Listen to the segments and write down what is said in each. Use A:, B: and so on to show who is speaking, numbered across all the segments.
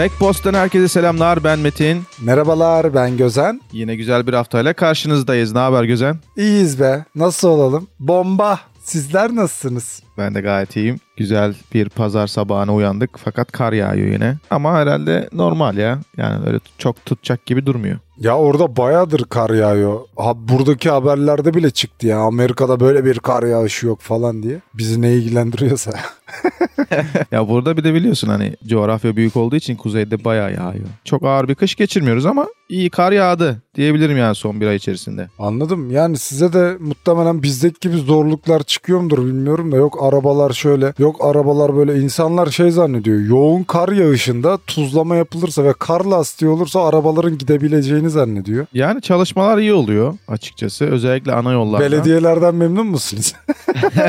A: Backpost'tan herkese selamlar. Ben Metin.
B: Merhabalar ben Gözen.
A: Yine güzel bir haftayla karşınızdayız. Ne haber Gözen?
B: İyiyiz be. Nasıl olalım? Bomba. Sizler nasılsınız?
A: Ben de gayet iyiyim. Güzel bir pazar sabahına uyandık fakat kar yağıyor yine. Ama herhalde normal ya. Yani öyle çok tutacak gibi durmuyor.
B: Ya orada bayağıdır kar yağıyor. Ha, buradaki haberlerde bile çıktı ya. Amerika'da böyle bir kar yağışı yok falan diye. Bizi ne ilgilendiriyorsa.
A: ya burada bir de biliyorsun hani coğrafya büyük olduğu için kuzeyde bayağı yağıyor. Çok ağır bir kış geçirmiyoruz ama iyi kar yağdı diyebilirim yani son bir ay içerisinde.
B: Anladım. Yani size de muhtemelen bizdeki gibi zorluklar çıkıyor mudur bilmiyorum da yok arabalar şöyle yok arabalar böyle insanlar şey zannediyor. Yoğun kar yağışında tuzlama yapılırsa ve kar lastiği olursa arabaların gidebileceğini zannediyor.
A: Yani çalışmalar iyi oluyor açıkçası özellikle ana yollarda.
B: Belediyelerden memnun musunuz?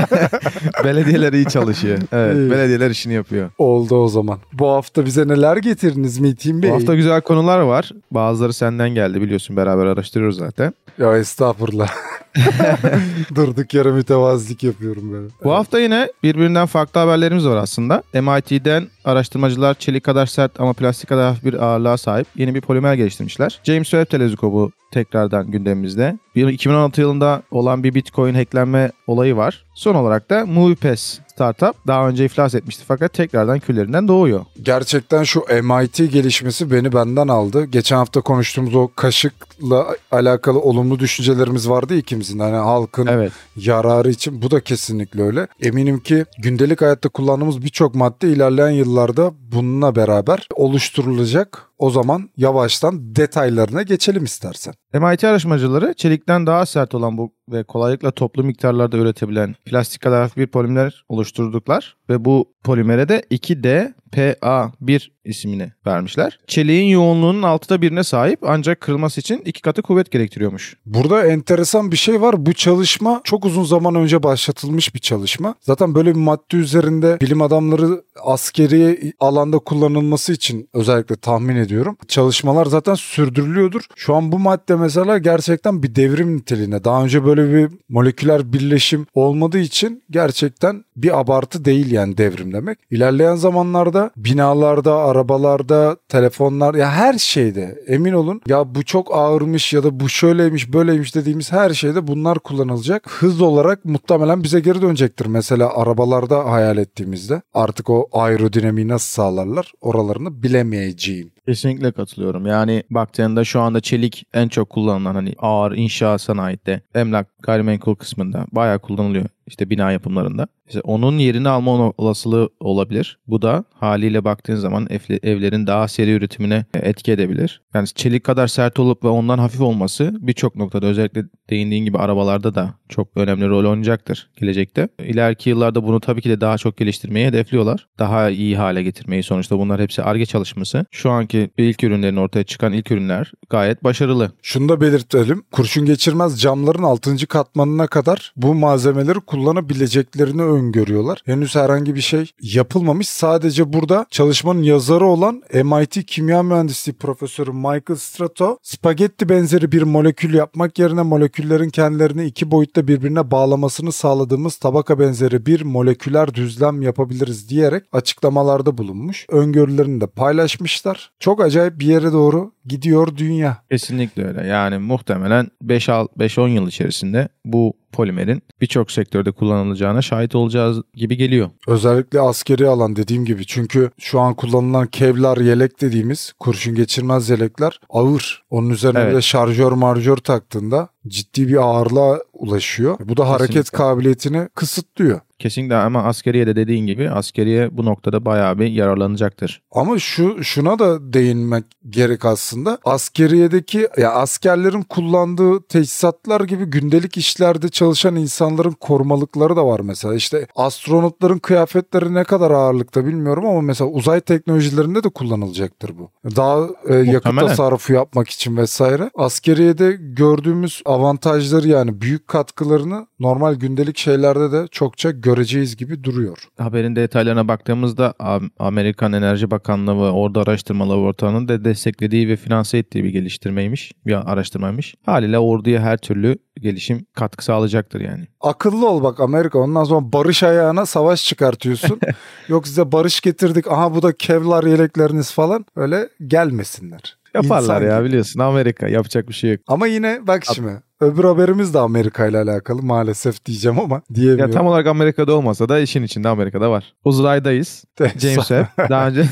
A: Belediyeler iyi çalışıyor. Evet, iyi. belediyeler işini yapıyor.
B: Oldu o zaman. Bu hafta bize neler getirdiniz Metin Bey?
A: Bu hafta güzel konular var. Bazıları senden geldi biliyorsun beraber araştırıyoruz zaten.
B: Ya estağfurullah. Durduk yere mütevazilik yapıyorum böyle.
A: Bu hafta yine birbirinden farklı haberlerimiz var aslında. MIT'den araştırmacılar çelik kadar sert ama plastik kadar hafif bir ağırlığa sahip yeni bir polimer geliştirmişler. James Webb teleskobu tekrardan gündemimizde. Bir 2016 yılında olan bir Bitcoin hacklenme olayı var. Son olarak da MoviePass startup daha önce iflas etmişti fakat tekrardan küllerinden doğuyor.
B: Gerçekten şu MIT gelişmesi beni benden aldı. Geçen hafta konuştuğumuz o kaşıkla alakalı olumlu düşüncelerimiz vardı ikimizin. Hani halkın evet. yararı için bu da kesinlikle öyle. Eminim ki gündelik hayatta kullandığımız birçok madde ilerleyen yıllarda bununla beraber oluşturulacak. O zaman yavaştan detaylarına geçelim istersen.
A: MIT araştırmacıları çelikten daha sert olan bu ve kolaylıkla toplu miktarlarda üretebilen plastik kadar bir polimer oluşturduklar ve bu polimere de 2D PA1 ismini vermişler. Çeliğin yoğunluğunun altıda birine sahip ancak kırılması için iki katı kuvvet gerektiriyormuş.
B: Burada enteresan bir şey var. Bu çalışma çok uzun zaman önce başlatılmış bir çalışma. Zaten böyle bir madde üzerinde bilim adamları askeri alanda kullanılması için özellikle tahmin ediyorum. Çalışmalar zaten sürdürülüyordur. Şu an bu madde mesela gerçekten bir devrim niteliğine. Daha önce böyle bir moleküler birleşim olmadığı için gerçekten bir abartı değil yani devrim demek. İlerleyen zamanlarda binalarda, arabalarda, telefonlar ya her şeyde emin olun ya bu çok ağırmış ya da bu şöyleymiş böyleymiş dediğimiz her şeyde bunlar kullanılacak. Hız olarak muhtemelen bize geri dönecektir. Mesela arabalarda hayal ettiğimizde artık o aerodinamiği nasıl sağlarlar oralarını bilemeyeceğim.
A: Kesinlikle katılıyorum. Yani baktığında şu anda çelik en çok kullanılan hani ağır inşaat sanayide, emlak, gayrimenkul kısmında bayağı kullanılıyor işte bina yapımlarında. İşte onun yerini alma olasılığı olabilir. Bu da haliyle baktığın zaman evlerin daha seri üretimine etki edebilir. Yani çelik kadar sert olup ve ondan hafif olması birçok noktada özellikle değindiğin gibi arabalarda da çok önemli rol oynayacaktır gelecekte. İleriki yıllarda bunu tabii ki de daha çok geliştirmeyi hedefliyorlar. Daha iyi hale getirmeyi sonuçta bunlar hepsi ARGE çalışması. Şu anki ilk ürünlerin ortaya çıkan ilk ürünler gayet başarılı.
B: Şunu da belirtelim. Kurşun geçirmez camların 6. katmanına kadar bu malzemeleri kullanabileceklerini öngörüyorlar. Henüz herhangi bir şey yapılmamış. Sadece burada çalışmanın yazarı olan MIT Kimya Mühendisliği Profesörü Michael Strato spagetti benzeri bir molekül yapmak yerine moleküllerin kendilerini iki boyutta birbirine bağlamasını sağladığımız tabaka benzeri bir moleküler düzlem yapabiliriz diyerek açıklamalarda bulunmuş. Öngörülerini de paylaşmışlar. Çok acayip bir yere doğru gidiyor dünya.
A: Kesinlikle öyle. Yani muhtemelen 5-10 yıl içerisinde bu polimerin birçok sektörde kullanılacağına şahit olacağız gibi geliyor.
B: Özellikle askeri alan dediğim gibi çünkü şu an kullanılan kevlar yelek dediğimiz kurşun geçirmez yelekler ağır. Onun üzerine evet. de şarjör marjör taktığında ciddi bir ağırlığa ulaşıyor. Bu da hareket Kesinlikle. kabiliyetini kısıtlıyor.
A: Kesinlikle ama askeriye de dediğin gibi askeriye bu noktada bayağı bir yararlanacaktır.
B: Ama şu şuna da değinmek gerek aslında. Askeriyedeki ya askerlerin kullandığı teçhizatlar gibi gündelik işlerde çalışan insanların korumalıkları da var mesela. İşte astronotların kıyafetleri ne kadar ağırlıkta bilmiyorum ama mesela uzay teknolojilerinde de kullanılacaktır bu. Daha e, yakıt tasarrufu yapmak için vesaire. Askeriyede gördüğümüz avantajları yani büyük katkılarını normal gündelik şeylerde de çokça göreceğiz gibi duruyor.
A: Haberin detaylarına baktığımızda Amerikan Enerji Bakanlığı ve orada araştırma laboratuvarının da desteklediği ve finanse ettiği bir geliştirmeymiş, bir araştırmaymış. Haliyle orduya her türlü gelişim katkı sağlayacaktır yani.
B: Akıllı ol bak Amerika ondan sonra barış ayağına savaş çıkartıyorsun. Yok size barış getirdik. Aha bu da Kevlar yelekleriniz falan. Öyle gelmesinler.
A: Yaparlar
B: İnsan
A: ya
B: gibi.
A: biliyorsun Amerika yapacak bir şey yok.
B: Ama yine bak şimdi öbür haberimiz de Amerika ile alakalı maalesef diyeceğim ama
A: Ya
B: diyemiyorum.
A: tam olarak Amerika'da olmasa da işin içinde Amerika'da var. Uzaydayız. James Webb daha önce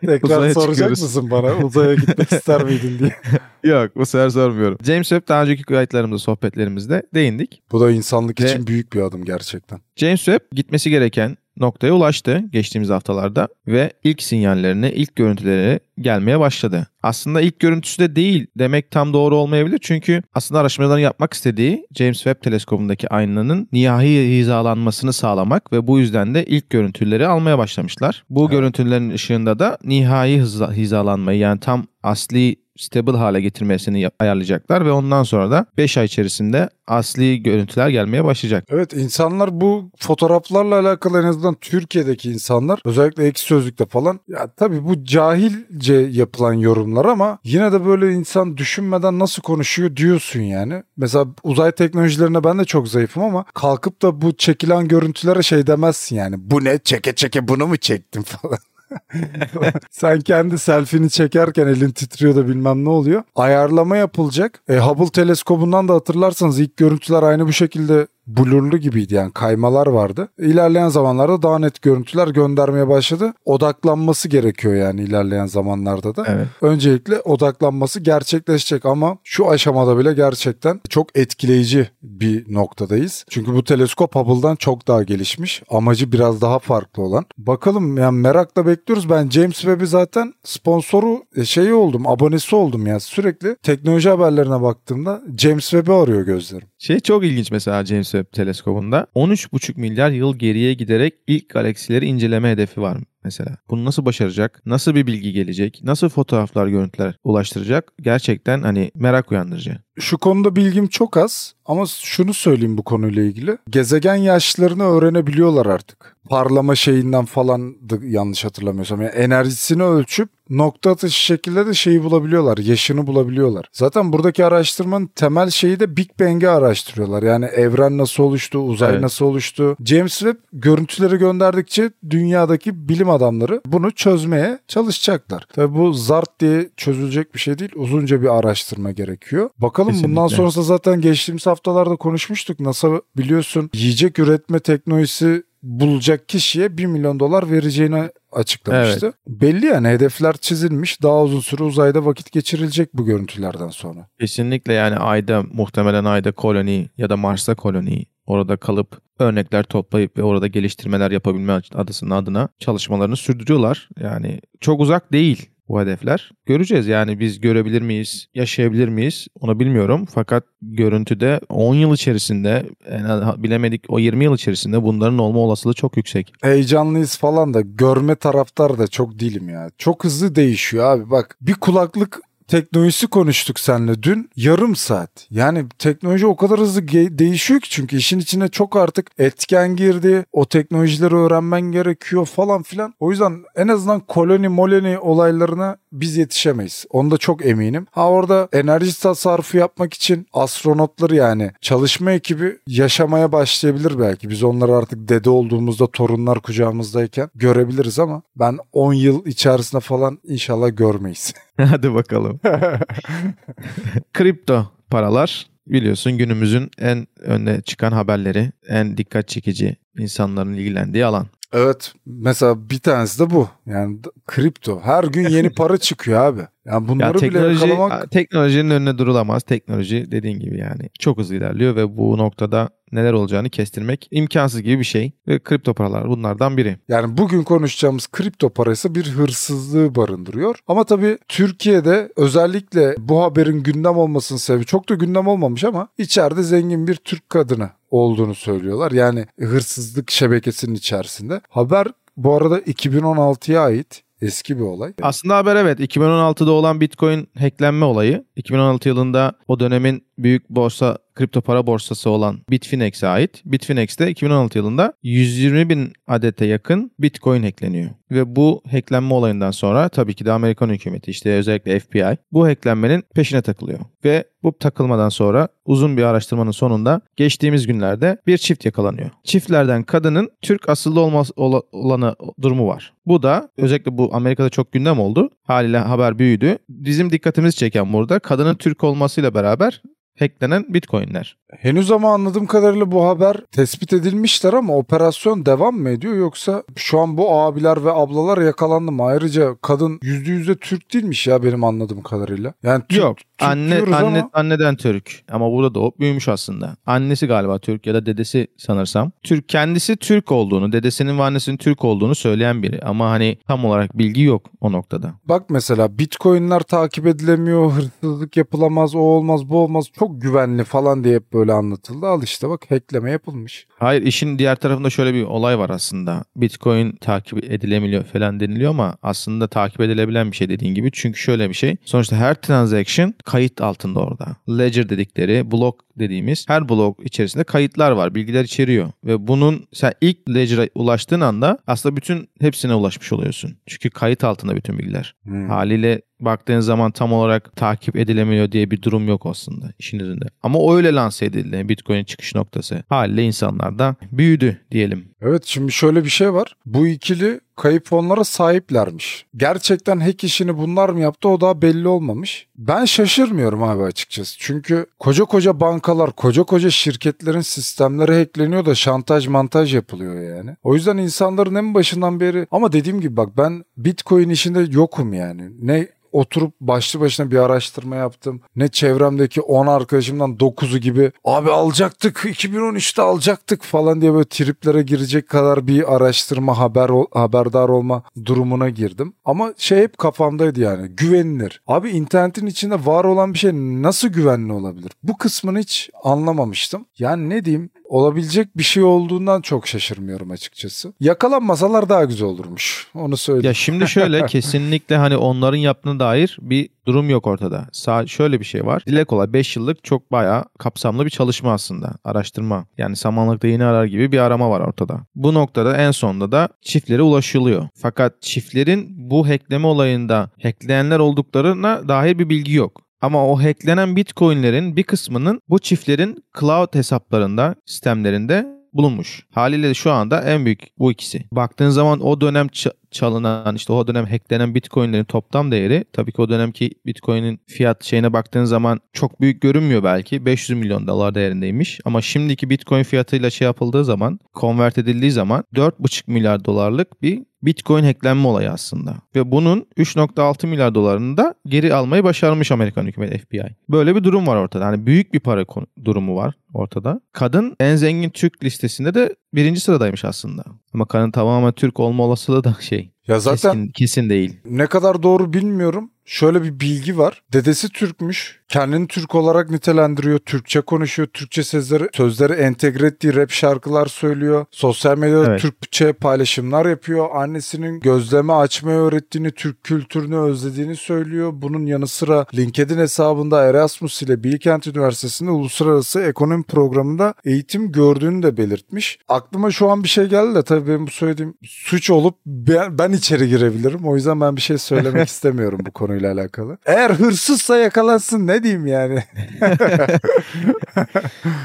B: Tekrar
A: uzaya
B: soracak
A: çıkıyoruz.
B: mısın bana uzaya gitmek ister miydin diye.
A: yok bu sefer sormuyorum. James Webb daha önceki kayıtlarımızda sohbetlerimizde değindik.
B: Bu da insanlık
A: Ve-
B: için büyük bir adım gerçekten.
A: James Webb gitmesi gereken noktaya ulaştı geçtiğimiz haftalarda ve ilk sinyallerini, ilk görüntüleri gelmeye başladı. Aslında ilk görüntüsü de değil demek tam doğru olmayabilir. Çünkü aslında araştırmalarını yapmak istediği James Webb teleskobundaki aynanın nihai hizalanmasını sağlamak ve bu yüzden de ilk görüntüleri almaya başlamışlar. Bu görüntülerin ışığında da nihai hizalanmayı yani tam asli stable hale getirmesini ayarlayacaklar ve ondan sonra da 5 ay içerisinde asli görüntüler gelmeye başlayacak.
B: Evet insanlar bu fotoğraflarla alakalı en azından Türkiye'deki insanlar özellikle ekşi sözlükte falan ya tabii bu cahilce yapılan yorumlar ama yine de böyle insan düşünmeden nasıl konuşuyor diyorsun yani. Mesela uzay teknolojilerine ben de çok zayıfım ama kalkıp da bu çekilen görüntülere şey demezsin yani. Bu ne çeke çeke bunu mu çektin falan. Sen kendi selfie'ni çekerken elin titriyor da bilmem ne oluyor. Ayarlama yapılacak. E, Hubble teleskobundan da hatırlarsanız ilk görüntüler aynı bu şekilde blurlu gibiydi yani kaymalar vardı. İlerleyen zamanlarda daha net görüntüler göndermeye başladı. Odaklanması gerekiyor yani ilerleyen zamanlarda da.
A: Evet.
B: Öncelikle odaklanması gerçekleşecek ama şu aşamada bile gerçekten çok etkileyici bir noktadayız. Çünkü bu teleskop Hubble'dan çok daha gelişmiş. Amacı biraz daha farklı olan. Bakalım yani merakla bekliyoruz. Ben James Webb'i zaten sponsoru e, şeyi oldum, abonesi oldum ya. Sürekli teknoloji haberlerine baktığımda James Webb'i arıyor gözlerim.
A: Şey çok ilginç mesela James Webb teleskobunda 13,5 milyar yıl geriye giderek ilk galaksileri inceleme hedefi var mesela. Bunu nasıl başaracak? Nasıl bir bilgi gelecek? Nasıl fotoğraflar, görüntüler ulaştıracak? Gerçekten hani merak uyandırıcı.
B: Şu konuda bilgim çok az ama şunu söyleyeyim bu konuyla ilgili. Gezegen yaşlarını öğrenebiliyorlar artık. Parlama şeyinden falan yanlış hatırlamıyorsam. Yani enerjisini ölçüp nokta atışı şekilde de şeyi bulabiliyorlar. Yaşını bulabiliyorlar. Zaten buradaki araştırmanın temel şeyi de Big Bang'i araştırıyorlar. Yani evren nasıl oluştu, uzay
A: Evet.
B: nasıl oluştu. James Webb görüntüleri gönderdikçe dünyadaki bilim adamları bunu çözmeye çalışacaklar. Tabi bu zart diye çözülecek bir şey değil. Uzunca bir araştırma gerekiyor. Bakalım bundan
A: Kesinlikle.
B: sonrası zaten geçtiğimiz haftalarda konuşmuştuk. NASA biliyorsun yiyecek üretme teknolojisi bulacak kişiye 1 milyon dolar vereceğini açıklamıştı. Belli yani hedefler çizilmiş. Daha uzun süre uzayda vakit geçirilecek bu görüntülerden sonra.
A: Kesinlikle yani ayda muhtemelen ayda koloni ya da Mars'ta koloni orada kalıp örnekler toplayıp ve orada geliştirmeler yapabilme adısının adına çalışmalarını sürdürüyorlar. Yani çok uzak değil bu hedefler. Göreceğiz yani biz görebilir miyiz, yaşayabilir miyiz onu bilmiyorum. Fakat görüntüde 10 yıl içerisinde az- bilemedik o 20 yıl içerisinde bunların olma olasılığı çok yüksek.
B: Heyecanlıyız falan da görme taraftar da çok değilim ya. Çok hızlı değişiyor abi. Bak bir kulaklık teknolojisi konuştuk seninle dün yarım saat. Yani teknoloji o kadar hızlı değişiyor ki çünkü işin içine çok artık etken girdi. O teknolojileri öğrenmen gerekiyor falan filan. O yüzden en azından koloni moloni olaylarına biz yetişemeyiz. Onda çok eminim. Ha orada enerji tasarrufu yapmak için astronotlar yani çalışma ekibi yaşamaya başlayabilir belki. Biz onları artık dede olduğumuzda torunlar kucağımızdayken görebiliriz ama ben 10 yıl içerisinde falan inşallah görmeyiz.
A: Hadi bakalım. Kripto paralar biliyorsun günümüzün en önde çıkan haberleri, en dikkat çekici insanların ilgilendiği alan.
B: Evet mesela bir tanesi de bu. Yani kripto. Her gün yeni para çıkıyor abi. Yani
A: Ya
B: bunları bile
A: teknoloji
B: yakalamak
A: teknolojinin önüne durulamaz. Teknoloji dediğin gibi yani çok hızlı ilerliyor ve bu noktada neler olacağını kestirmek imkansız gibi bir şey. Ve kripto paralar bunlardan biri.
B: Yani bugün konuşacağımız kripto parası bir hırsızlığı barındırıyor. Ama tabii Türkiye'de özellikle bu haberin gündem olmasının sebebi çok da gündem olmamış ama içeride zengin bir Türk kadını olduğunu söylüyorlar. Yani hırsızlık şebekesinin içerisinde. Haber bu arada 2016'ya ait eski bir olay.
A: Aslında haber evet 2016'da olan Bitcoin hacklenme olayı. 2016 yılında o dönemin büyük borsa kripto para borsası olan Bitfinex'e ait. Bitfinex'te 2016 yılında 120 bin adete yakın Bitcoin hackleniyor. Ve bu hacklenme olayından sonra tabii ki de Amerikan hükümeti işte özellikle FBI bu hacklenmenin peşine takılıyor. Ve bu takılmadan sonra uzun bir araştırmanın sonunda geçtiğimiz günlerde bir çift yakalanıyor. Çiftlerden kadının Türk asıllı olması olanı durumu var. Bu da özellikle bu Amerika'da çok gündem oldu. Haliyle haber büyüdü. Bizim dikkatimizi çeken burada kadının Türk olmasıyla beraber hacklenen bitcoinler.
B: Henüz ama anladığım kadarıyla bu haber tespit edilmişler ama operasyon devam mı ediyor yoksa şu an bu abiler ve ablalar yakalandı mı? Ayrıca kadın %100'de Türk değilmiş ya benim anladığım kadarıyla. Yani Türk,
A: Yok Türk anne, anne ama... anneden Türk ama burada doğup büyümüş aslında. Annesi galiba Türk ya da dedesi sanırsam. Türk kendisi Türk olduğunu, dedesinin ve annesinin Türk olduğunu söyleyen biri ama hani tam olarak bilgi yok o noktada.
B: Bak mesela bitcoinler takip edilemiyor, hırsızlık yapılamaz, o olmaz, bu olmaz. Çok güvenli falan diye hep böyle anlatıldı. Al işte bak hackleme yapılmış.
A: Hayır işin diğer tarafında şöyle bir olay var aslında. Bitcoin takip edilemiyor falan deniliyor ama aslında takip edilebilen bir şey dediğin gibi. Çünkü şöyle bir şey. Sonuçta her transaction kayıt altında orada. Ledger dedikleri blok dediğimiz her blok içerisinde kayıtlar var, bilgiler içeriyor ve bunun sen ilk ledger'a ulaştığın anda aslında bütün hepsine ulaşmış oluyorsun. Çünkü kayıt altında bütün bilgiler. Hmm. Haliyle baktığın zaman tam olarak takip edilemiyor diye bir durum yok aslında işin üzerinde. Ama öyle lanse edildi Bitcoin çıkış noktası. Haliyle insanlar da büyüdü diyelim.
B: Evet şimdi şöyle bir şey var. Bu ikili kayıp fonlara sahiplermiş. Gerçekten hack işini bunlar mı yaptı o daha belli olmamış. Ben şaşırmıyorum abi açıkçası. Çünkü koca koca bankalar, koca koca şirketlerin sistemleri hackleniyor da şantaj mantaj yapılıyor yani. O yüzden insanların en başından beri ama dediğim gibi bak ben Bitcoin işinde yokum yani. Ne oturup başlı başına bir araştırma yaptım. Ne çevremdeki 10 arkadaşımdan 9'u gibi abi alacaktık 2013'te alacaktık falan diye böyle triplere girecek kadar bir araştırma haber haberdar olma durumuna girdim. Ama şey hep kafamdaydı yani güvenilir. Abi internetin içinde var olan bir şey nasıl güvenli olabilir? Bu kısmını hiç anlamamıştım. Yani ne diyeyim olabilecek bir şey olduğundan çok şaşırmıyorum açıkçası. Yakalanmasalar daha güzel olurmuş. Onu söyleyeyim.
A: Ya şimdi şöyle kesinlikle hani onların yaptığına dair bir durum yok ortada. Sa şöyle bir şey var. Dile kolay 5 yıllık çok bayağı kapsamlı bir çalışma aslında. Araştırma. Yani samanlıkta yeni arar gibi bir arama var ortada. Bu noktada en sonunda da çiftlere ulaşılıyor. Fakat çiftlerin bu hackleme olayında hackleyenler olduklarına dair bir bilgi yok. Ama o hacklenen bitcoinlerin bir kısmının bu çiftlerin cloud hesaplarında, sistemlerinde bulunmuş. Haliyle şu anda en büyük bu ikisi. Baktığın zaman o dönem çalınan işte o dönem hacklenen bitcoinlerin toplam değeri tabii ki o dönemki bitcoin'in fiyat şeyine baktığın zaman çok büyük görünmüyor belki 500 milyon dolar değerindeymiş ama şimdiki bitcoin fiyatıyla şey yapıldığı zaman konvert edildiği zaman 4,5 milyar dolarlık bir Bitcoin hacklenme olayı aslında. Ve bunun 3.6 milyar dolarını da geri almayı başarmış Amerikan hükümeti FBI. Böyle bir durum var ortada. Hani büyük bir para durumu var ortada. Kadın en zengin Türk listesinde de birinci sıradaymış aslında. Ama kadın tamamen Türk olma olasılığı da şey ya zaten kesin, kesin değil.
B: Ne kadar doğru bilmiyorum şöyle bir bilgi var. Dedesi Türkmüş. Kendini Türk olarak nitelendiriyor. Türkçe konuşuyor. Türkçe sözleri, sözleri entegre ettiği rap şarkılar söylüyor. Sosyal medyada evet. Türkçe paylaşımlar yapıyor. Annesinin gözleme açmayı öğrettiğini, Türk kültürünü özlediğini söylüyor. Bunun yanı sıra LinkedIn hesabında Erasmus ile Bilkent Üniversitesi'nde uluslararası ekonomi programında eğitim gördüğünü de belirtmiş. Aklıma şu an bir şey geldi de tabii benim bu söylediğim suç olup ben, ben içeri girebilirim. O yüzden ben bir şey söylemek istemiyorum bu konuda konuyla alakalı. Eğer hırsızsa yakalansın ne diyeyim yani.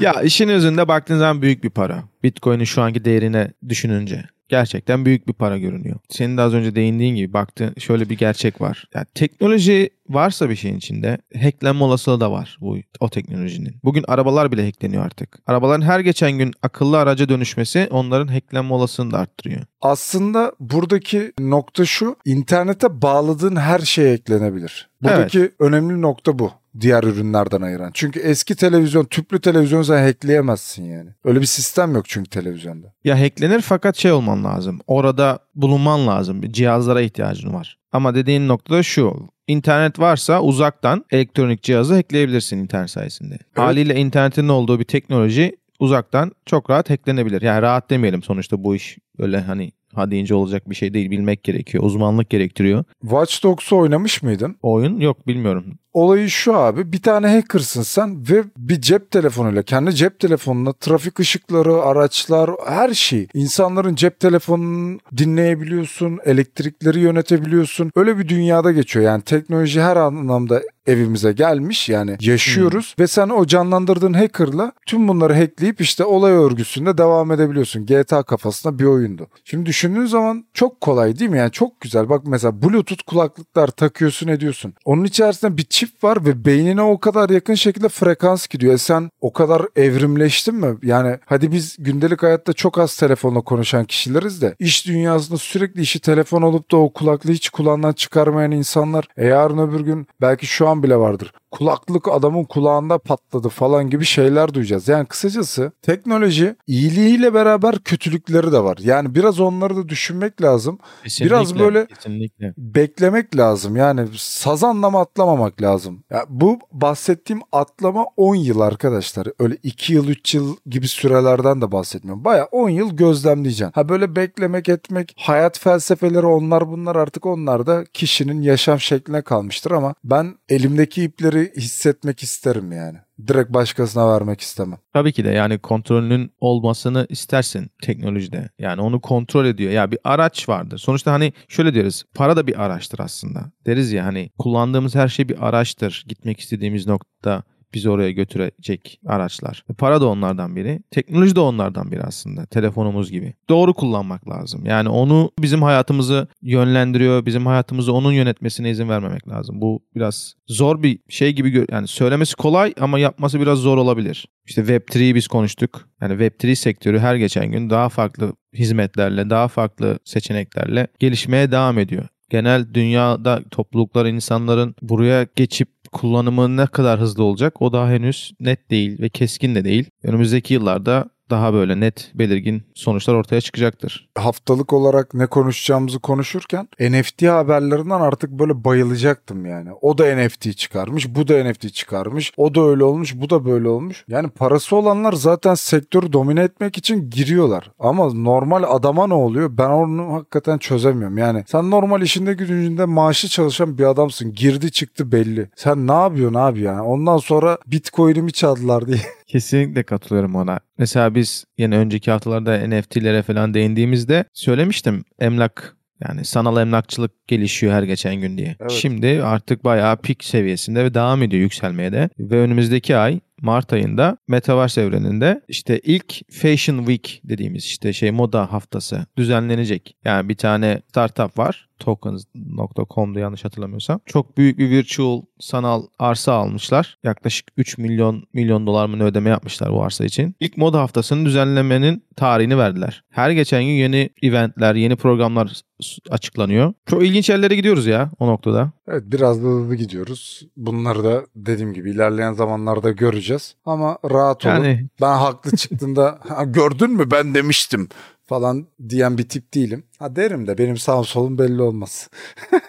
A: ya işin özünde baktığın zaman büyük bir para. Bitcoin'in şu anki değerine düşününce gerçekten büyük bir para görünüyor. Senin de az önce değindiğin gibi baktığın şöyle bir gerçek var. Yani teknoloji varsa bir şeyin içinde hacklenme olasılığı da var bu o teknolojinin. Bugün arabalar bile hackleniyor artık. Arabaların her geçen gün akıllı araca dönüşmesi onların hacklenme olasılığını da arttırıyor.
B: Aslında buradaki nokta şu. internete bağladığın her şey eklenebilir. Buradaki evet. önemli nokta bu diğer ürünlerden ayıran. Çünkü eski televizyon, tüplü televizyon sen hackleyemezsin yani. Öyle bir sistem yok çünkü televizyonda.
A: Ya hacklenir fakat şey olman lazım. Orada bulunman lazım. Cihazlara ihtiyacın var. Ama dediğin nokta şu. İnternet varsa uzaktan elektronik cihazı hackleyebilirsin internet sayesinde. Evet. Haliyle internetin olduğu bir teknoloji uzaktan çok rahat hacklenebilir. Yani rahat demeyelim sonuçta bu iş öyle hani ha deyince olacak bir şey değil. Bilmek gerekiyor. Uzmanlık gerektiriyor.
B: Watch Dogs'u oynamış mıydın?
A: O oyun yok bilmiyorum.
B: Olayı şu abi bir tane hackersın sen ve bir cep telefonuyla kendi cep telefonuna trafik ışıkları, araçlar her şey. insanların cep telefonunu dinleyebiliyorsun, elektrikleri yönetebiliyorsun. Öyle bir dünyada geçiyor yani teknoloji her anlamda evimize gelmiş yani yaşıyoruz ve sen o canlandırdığın hackerla tüm bunları hackleyip işte olay örgüsünde devam edebiliyorsun. GTA kafasında bir oyundu. Şimdi düşündüğün zaman çok kolay değil mi? Yani çok güzel. Bak mesela Bluetooth kulaklıklar takıyorsun ediyorsun. Onun içerisinde bir çip var ve beynine o kadar yakın şekilde frekans gidiyor. E sen o kadar evrimleştin mi? Yani hadi biz gündelik hayatta çok az telefonla konuşan kişileriz de iş dünyasında sürekli işi telefon olup da o kulaklığı hiç kulağından çıkarmayan insanlar e yarın öbür gün belki şu an bile vardır. Kulaklık adamın kulağında patladı falan gibi şeyler duyacağız. Yani kısacası teknoloji iyiliğiyle beraber kötülükleri de var. Yani biraz onları da düşünmek lazım.
A: Kesinlikle,
B: Biraz böyle
A: kesinlikle.
B: beklemek lazım. Yani sazanlama atlamamak lazım. Ya bu bahsettiğim atlama 10 yıl arkadaşlar. Öyle 2 yıl 3 yıl gibi sürelerden de bahsetmiyorum. Baya 10 yıl gözlemleyeceksin. Ha böyle beklemek etmek hayat felsefeleri onlar bunlar artık onlar da kişinin yaşam şekline kalmıştır ama ben elimdeki ipleri hissetmek isterim yani. Direkt başkasına vermek istemem.
A: Tabii ki de yani kontrolünün olmasını istersin teknolojide. Yani onu kontrol ediyor. Ya bir araç vardır. Sonuçta hani şöyle diyoruz. Para da bir araçtır aslında. Deriz ya hani kullandığımız her şey bir araçtır. Gitmek istediğimiz nokta bizi oraya götürecek araçlar. E, Para da onlardan biri. Teknoloji de onlardan biri aslında. Telefonumuz gibi. Doğru kullanmak lazım. Yani onu bizim hayatımızı yönlendiriyor. Bizim hayatımızı onun yönetmesine izin vermemek lazım. Bu biraz zor bir şey gibi yani söylemesi kolay ama yapması biraz zor olabilir. İşte Web3'yi biz konuştuk. Yani Web3 sektörü her geçen gün daha farklı hizmetlerle, daha farklı seçeneklerle gelişmeye devam ediyor genel dünyada topluluklar insanların buraya geçip kullanımı ne kadar hızlı olacak o daha henüz net değil ve keskin de değil. Önümüzdeki yıllarda daha böyle net belirgin sonuçlar ortaya çıkacaktır.
B: haftalık olarak ne konuşacağımızı konuşurken NFT haberlerinden artık böyle bayılacaktım yani. O da NFT çıkarmış, bu da NFT çıkarmış, o da öyle olmuş, bu da böyle olmuş. Yani parası olanlar zaten sektörü domine etmek için giriyorlar. Ama normal adama ne oluyor? Ben onu hakikaten çözemiyorum. Yani sen normal işinde gücünde maaşı çalışan bir adamsın. Girdi çıktı belli. Sen ne yapıyorsun abi yani? Ondan sonra Bitcoin'imi çaldılar diye.
A: Kesinlikle katılıyorum ona. Mesela biz yine önceki haftalarda NFT'lere falan değindiğimizde söylemiştim emlak yani sanal emlakçılık gelişiyor her geçen gün diye.
B: Evet.
A: Şimdi artık bayağı pik seviyesinde ve devam ediyor yükselmeye de. Ve önümüzdeki ay Mart ayında Metaverse evreninde işte ilk Fashion Week dediğimiz işte şey moda haftası düzenlenecek. Yani bir tane startup var. Tokens.com'du yanlış hatırlamıyorsam. Çok büyük bir virtual sanal arsa almışlar. Yaklaşık 3 milyon milyon dolar mı ödeme yapmışlar bu arsa için. İlk moda haftasının düzenlemenin tarihini verdiler. Her geçen gün yeni eventler, yeni programlar açıklanıyor. Çok ilginç yerlere gidiyoruz ya o noktada.
B: Evet biraz da hızlı gidiyoruz. Bunları da dediğim gibi ilerleyen zamanlarda göreceğiz. Ama rahat olun.
A: Yani
B: Ben haklı çıktığında "Ha, gördün mü ben demiştim falan diyen bir tip değilim. Ha derim de benim sağım solum belli olmaz.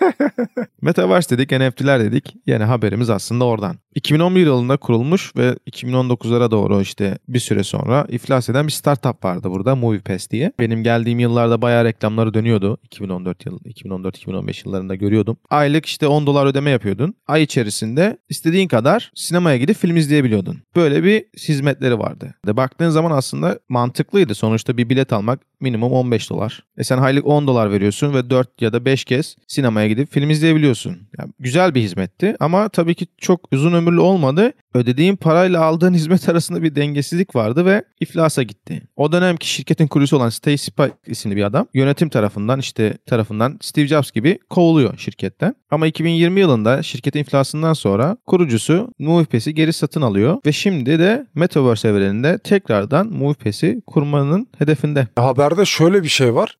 A: Metaverse dedik, NFT'ler dedik. Yani haberimiz aslında oradan. 2011 yılında kurulmuş ve 2019'lara doğru işte bir süre sonra iflas eden bir startup vardı burada MoviePass diye. Benim geldiğim yıllarda bayağı reklamları dönüyordu. 2014 yıl 2014-2015 yıllarında görüyordum. Aylık işte 10 dolar ödeme yapıyordun. Ay içerisinde istediğin kadar sinemaya gidip film izleyebiliyordun. Böyle bir hizmetleri vardı. De baktığın zaman aslında mantıklıydı. Sonuçta bir bilet almak minimum 15 dolar. E sen aylık 10 dolar veriyorsun ve 4 ya da 5 kez sinemaya gidip film izleyebiliyorsun. Yani güzel bir hizmetti ama tabii ki çok uzun ömürlü olmadı. Ödediğin parayla aldığın hizmet arasında bir dengesizlik vardı ve iflasa gitti. O dönemki şirketin kurucusu olan Stacy Pike isimli bir adam yönetim tarafından işte tarafından Steve Jobs gibi kovuluyor şirketten. Ama 2020 yılında şirketin iflasından sonra kurucusu MoviePass'i geri satın alıyor ve şimdi de Metaverse evreninde tekrardan MoviePass'i kurmanın hedefinde.
B: Haberde şöyle bir şey var.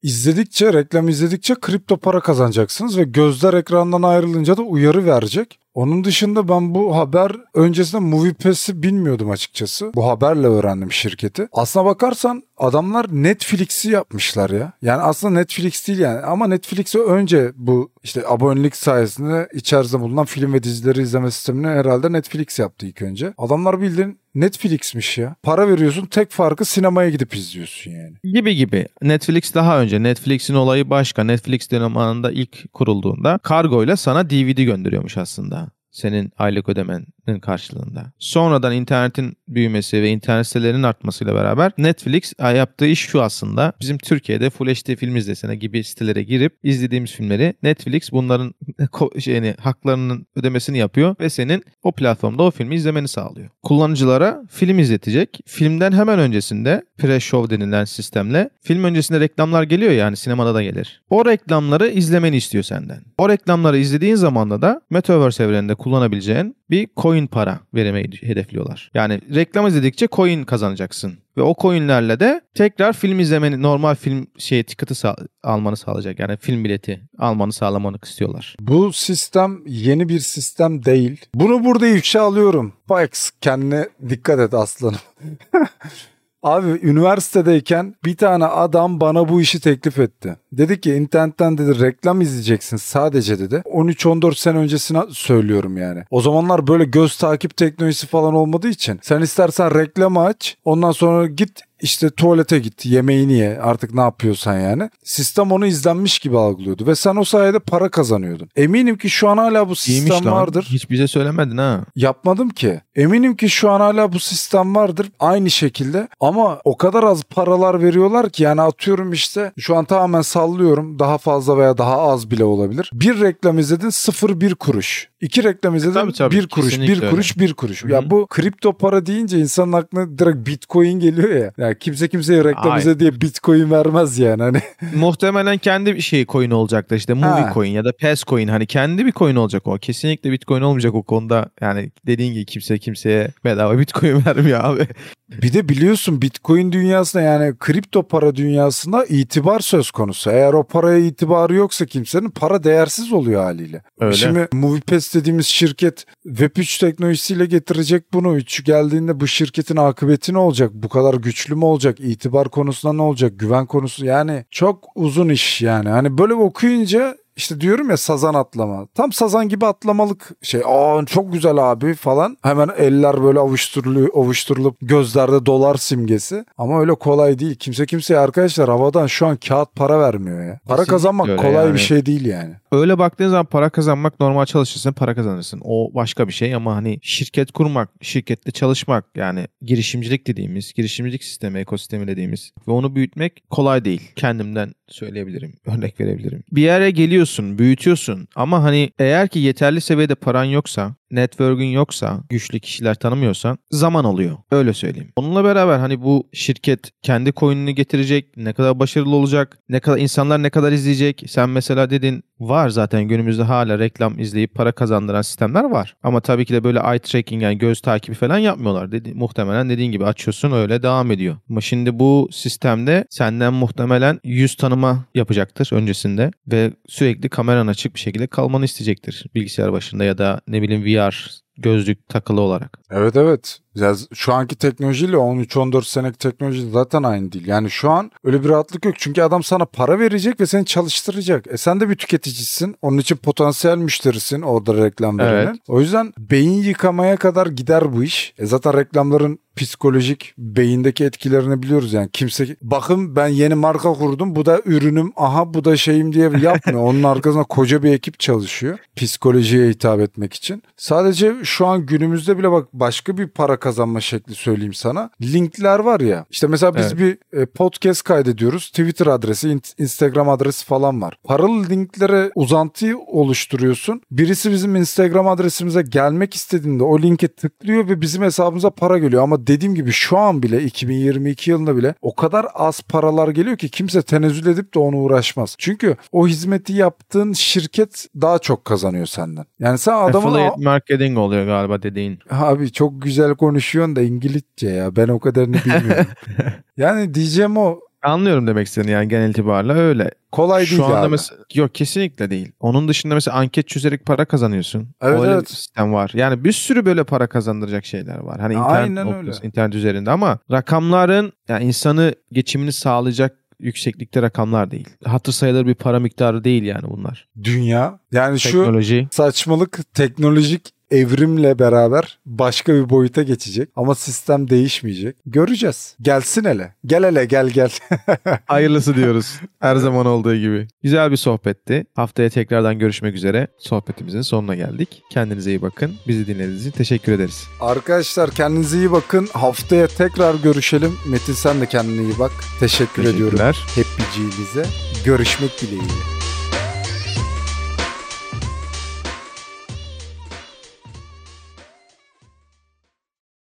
B: İzledikçe, reklam izledikçe kripto para kazanacaksınız ve gözler ekrandan ayrılınca da uyarı verecek. Onun dışında ben bu haber öncesinde MoviePass'i bilmiyordum açıkçası. Bu haberle öğrendim şirketi. Aslına bakarsan adamlar Netflix'i yapmışlar ya. Yani aslında Netflix değil yani ama Netflix'i önce bu işte abonelik sayesinde içerisinde bulunan film ve dizileri izleme sistemini herhalde Netflix yaptı ilk önce. Adamlar bildiğin Netflix'miş ya. Para veriyorsun tek farkı sinemaya gidip izliyorsun yani.
A: Gibi gibi. Netflix daha önce. Netflix'in olayı başka. Netflix döneminde ilk kurulduğunda kargoyla sana DVD gönderiyormuş aslında senin aylık ödemenin karşılığında. Sonradan internetin büyümesi ve internet sitelerinin artmasıyla beraber Netflix yaptığı iş şu aslında. Bizim Türkiye'de Full HD film izlesene gibi sitelere girip izlediğimiz filmleri Netflix bunların şeyini haklarının ödemesini yapıyor ve senin o platformda o filmi izlemeni sağlıyor. Kullanıcılara film izletecek. Filmden hemen öncesinde pre-show denilen sistemle film öncesinde reklamlar geliyor yani sinemada da gelir. O reklamları izlemeni istiyor senden. O reklamları izlediğin zaman da Metaverse evreninde kullanabileceğin bir coin para vermeyi hedefliyorlar. Yani reklam izledikçe coin kazanacaksın. Ve o coinlerle de tekrar film izlemeni, normal film şey tiketi sağ- almanı sağlayacak. Yani film bileti almanı sağlamanı istiyorlar.
B: Bu sistem yeni bir sistem değil. Bunu burada ifşa alıyorum. Pax kendine dikkat et aslanım. Abi üniversitedeyken bir tane adam bana bu işi teklif etti. Dedi ki internetten dedi reklam izleyeceksin sadece dedi. 13-14 sene öncesine söylüyorum yani. O zamanlar böyle göz takip teknolojisi falan olmadığı için sen istersen reklamı aç ondan sonra git işte tuvalete git, yemeğini ye artık ne yapıyorsan yani. Sistem onu izlenmiş gibi algılıyordu ve sen o sayede para kazanıyordun. Eminim ki şu an hala bu sistem
A: İyiymiş lan.
B: vardır.
A: Hiç bize söylemedin ha.
B: Yapmadım ki. Eminim ki şu an hala bu sistem vardır aynı şekilde ama o kadar az paralar veriyorlar ki yani atıyorum işte şu an tamamen sallıyorum daha fazla veya daha az bile olabilir. Bir reklam izledin 0-1 kuruş. İki reklam izledin
A: Tabii, tabii.
B: 1 kuruş, 1
A: öyle.
B: kuruş, 1 kuruş.
A: Hı-hı.
B: Ya bu kripto para deyince insanın aklına direkt bitcoin geliyor ya. Ya kimse kimseye reklam izle diye bitcoin vermez yani hani.
A: Muhtemelen kendi bir şey coin olacaktır işte movie
B: Ha.
A: coin ya da pass coin hani kendi bir coin olacak o. Kesinlikle bitcoin olmayacak o konuda. Yani dediğin gibi kimse kimseye bedava bitcoin vermiyor abi.
B: Bir de biliyorsun Bitcoin dünyasında yani kripto para dünyasında itibar söz konusu. Eğer o paraya itibarı yoksa kimsenin para değersiz oluyor haliyle.
A: Öyle.
B: Şimdi MoviePass dediğimiz şirket Web3 teknolojisiyle getirecek bunu. 3 geldiğinde bu şirketin akıbeti ne olacak? Bu kadar güçlü mü olacak? İtibar konusunda ne olacak? Güven konusu yani çok uzun iş yani. Hani böyle okuyunca işte diyorum ya sazan atlama. Tam sazan gibi atlamalık şey. Aa çok güzel abi falan. Hemen eller böyle avuşturuluyor, avuşturulup gözlerde dolar simgesi. Ama öyle kolay değil. Kimse kimseye arkadaşlar havadan şu an kağıt para vermiyor ya. Para
A: Kesinlikle
B: kazanmak kolay
A: yani.
B: bir şey değil yani.
A: Öyle baktığın zaman para kazanmak normal çalışırsın para kazanırsın. O başka bir şey ama hani şirket kurmak, şirkette çalışmak yani girişimcilik dediğimiz, girişimcilik sistemi, ekosistemi dediğimiz ve onu büyütmek kolay değil. Kendimden söyleyebilirim, örnek verebilirim. Bir yere geliyorsun, büyütüyorsun ama hani eğer ki yeterli seviyede paran yoksa, network'ün yoksa, güçlü kişiler tanımıyorsan zaman alıyor. Öyle söyleyeyim. Onunla beraber hani bu şirket kendi coin'ini getirecek, ne kadar başarılı olacak, ne kadar insanlar ne kadar izleyecek. Sen mesela dedin var zaten günümüzde hala reklam izleyip para kazandıran sistemler var. Ama tabii ki de böyle eye tracking yani göz takibi falan yapmıyorlar. Dedi, muhtemelen dediğin gibi açıyorsun öyle devam ediyor. Ama şimdi bu sistemde senden muhtemelen yüz tanıma yapacaktır öncesinde ve sürekli kameran açık bir şekilde kalmanı isteyecektir bilgisayar başında ya da ne bileyim VR melhor gözlük takılı olarak.
B: Evet evet. Ya şu anki teknolojiyle 13-14 senelik teknoloji zaten aynı değil. Yani şu an öyle bir rahatlık yok. Çünkü adam sana para verecek ve seni çalıştıracak. E sen de bir tüketicisin. Onun için potansiyel müşterisin orada reklam verenin.
A: Evet.
B: O yüzden beyin yıkamaya kadar gider bu iş. E zaten reklamların psikolojik beyindeki etkilerini biliyoruz yani. Kimse bakın ben yeni marka kurdum. Bu da ürünüm. Aha bu da şeyim diye yapmıyor. Onun arkasında koca bir ekip çalışıyor. Psikolojiye hitap etmek için. Sadece şu an günümüzde bile bak başka bir para kazanma şekli söyleyeyim sana. Linkler var ya. İşte mesela biz
A: Evet.
B: bir e, podcast kaydediyoruz. Twitter adresi, in- Instagram adresi falan var. Paralı linklere uzantıyı oluşturuyorsun. Birisi bizim Instagram adresimize gelmek istediğinde o linke tıklıyor ve bizim hesabımıza para geliyor. Ama dediğim gibi şu an bile 2022 yılında bile o kadar az paralar geliyor ki kimse tenezzül edip de ona uğraşmaz. Çünkü o hizmeti yaptığın şirket daha çok kazanıyor senden. Yani sen adamın
A: Affiliate marketing oluyor galiba dediğin.
B: Abi çok güzel konuşuyorsun da İngilizce ya. Ben o kadarını bilmiyorum. yani diyeceğim o
A: Anlıyorum demek istediğini yani genel itibarla öyle.
B: Kolay değil
A: Şu anda
B: abi.
A: mesela yok kesinlikle değil. Onun dışında mesela anket çözerek para kazanıyorsun.
B: Evet,
A: öyle
B: evet.
A: bir sistem var. Yani bir sürü böyle para kazandıracak şeyler var. Hani internet
B: Aynen öyle.
A: internet üzerinde ama rakamların yani insanı geçimini sağlayacak yükseklikte rakamlar değil. Hatır sayılır bir para miktarı değil yani bunlar.
B: Dünya yani şu
A: Teknoloji.
B: saçmalık teknolojik evrimle beraber başka bir boyuta geçecek ama sistem değişmeyecek. Göreceğiz. Gelsin hele. Gel hele gel gel.
A: Hayırlısı diyoruz. Her zaman olduğu gibi. Güzel bir sohbetti. Haftaya tekrardan görüşmek üzere. Sohbetimizin sonuna geldik. Kendinize iyi bakın. Bizi dinlediğiniz için teşekkür ederiz.
B: Arkadaşlar kendinize iyi bakın. Haftaya tekrar görüşelim. Metin sen de kendine iyi bak. Teşekkür ediyorum hepiciğimize. Görüşmek dileğiyle.